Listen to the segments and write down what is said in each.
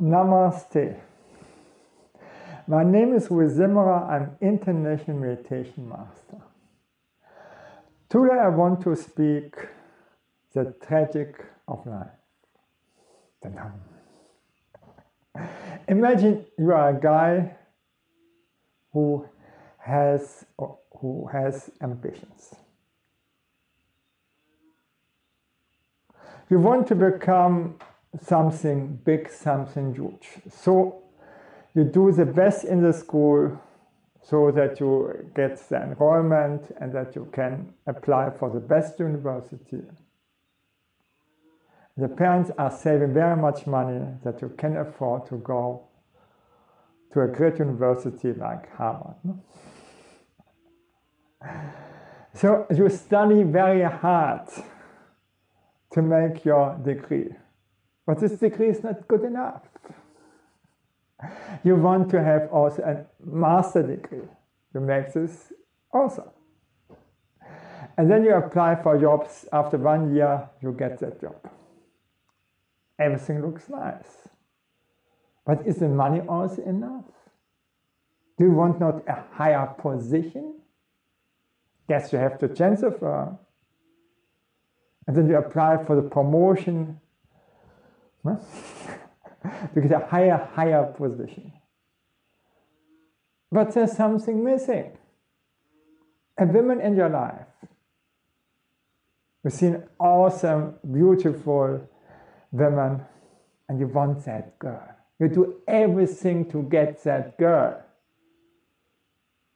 Namaste. My name is Zimmerer. I'm International Meditation Master. Today I want to speak the tragic of life. Imagine you are a guy who has who has ambitions. You want to become something big, something huge. So you do the best in the school so that you get the enrollment and that you can apply for the best university. The parents are saving very much money that you can afford to go to a great university like Harvard. So you study very hard to make your degree. But this degree is not good enough. You want to have also a master degree. You make this also. And then you apply for jobs. After one year, you get that job. Everything looks nice. But is the money also enough? Do you want not a higher position? Yes, you have to transfer. And then you apply for the promotion to get a higher, higher position. But there's something missing. A woman in your life. You've seen awesome, beautiful women, and you want that girl. You do everything to get that girl.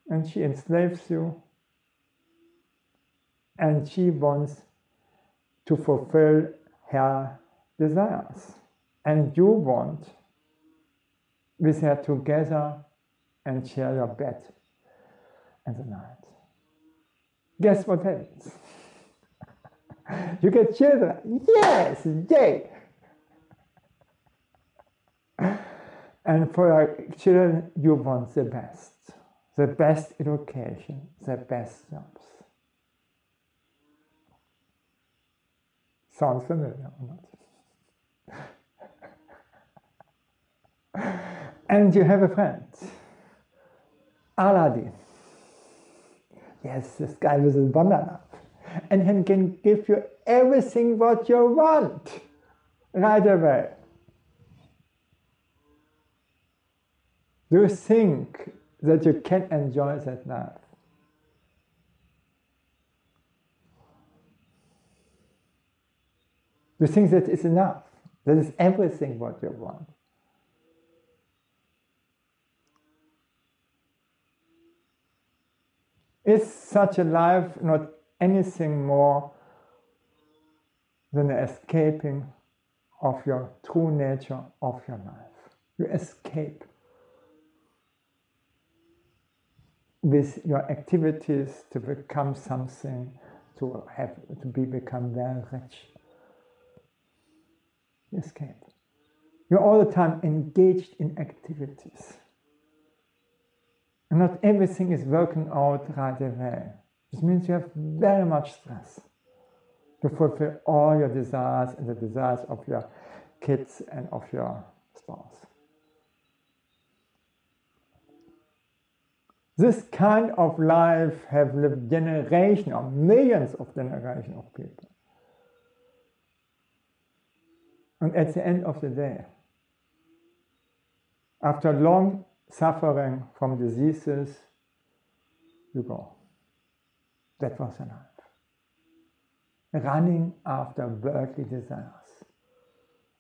And she enslaves you, and she wants to fulfill her desires. And you want with her together and share your bed in the night. Guess what happens? you get children. Yes, yay! and for your children, you want the best. The best education, the best jobs. Sounds familiar or not? And you have a friend, Aladdin. Yes, this guy with a banana. And he can give you everything what you want right away. Do you think that you can enjoy that life? Do you think that it's enough? That is everything what you want? Is such a life not anything more than the escaping of your true nature of your life? You escape with your activities to become something, to have to be become very rich. Escape. You're all the time engaged in activities. And not everything is working out right away. This means you have very much stress to fulfill all your desires and the desires of your kids and of your spouse. This kind of life have lived generations or millions of generations of people. And at the end of the day, after long suffering from diseases, you go. That was life. Running after worldly desires,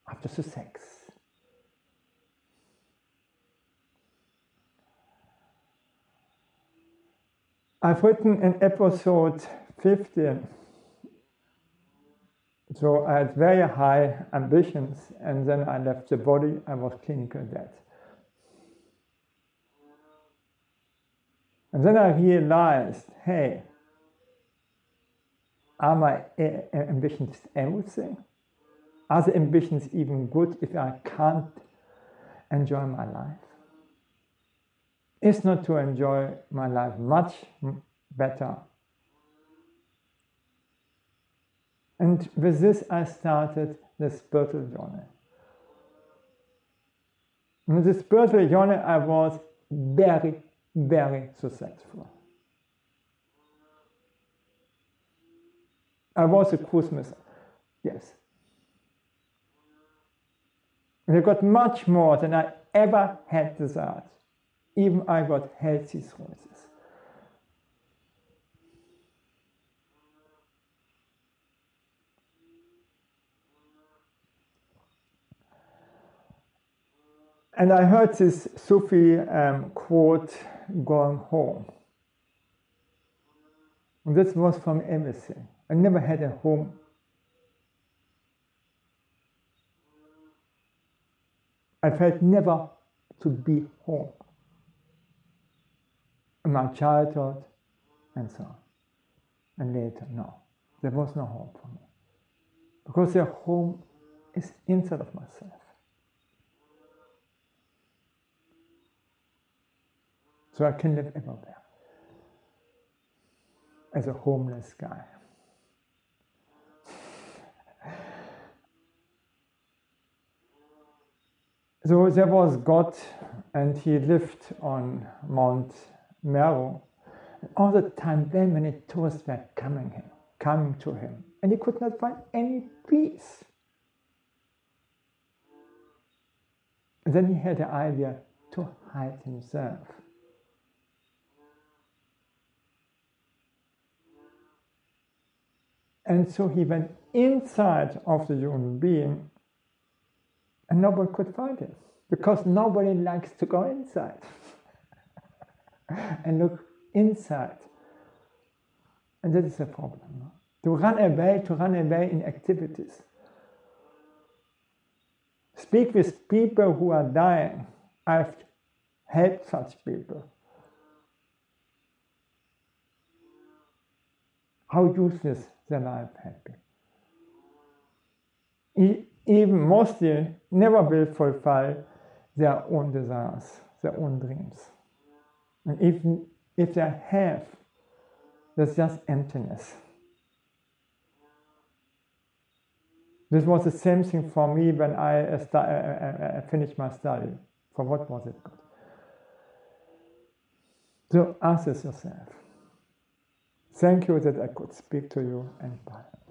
after the sex. I've written in episode 15 so I had very high ambitions, and then I left the body. I was clinical dead. And then I realized, hey, are my ambitions everything? Are the ambitions even good if I can't enjoy my life? Is not to enjoy my life much better? And with this, I started the spiritual journey. In this spiritual journey, I was very, very successful. I was a Christmas, yes. And I got much more than I ever had desired. Even I got healthy through. And I heard this Sufi um, quote going home. And this was from everything. I never had a home. I felt never to be home. In my childhood and so on. And later, no. There was no home for me. Because the home is inside of myself. So I can live everywhere as a homeless guy. So there was God, and he lived on Mount Meru. And All the time, very many tourists were coming him, coming to him, and he could not find any peace. Then he had the idea to hide himself. And so he went inside of the human being and nobody could find him because nobody likes to go inside and look inside. And that is a problem. No? To run away, to run away in activities. Speak with people who are dying. I've helped such people. How useless life had been. Even mostly never will fulfill their own desires, their own dreams. And even if they have, there's just emptiness. This was the same thing for me when I uh, uh, uh, finished my study. For what was it good? So ask yourself. Thank you that I could speak to you and bye.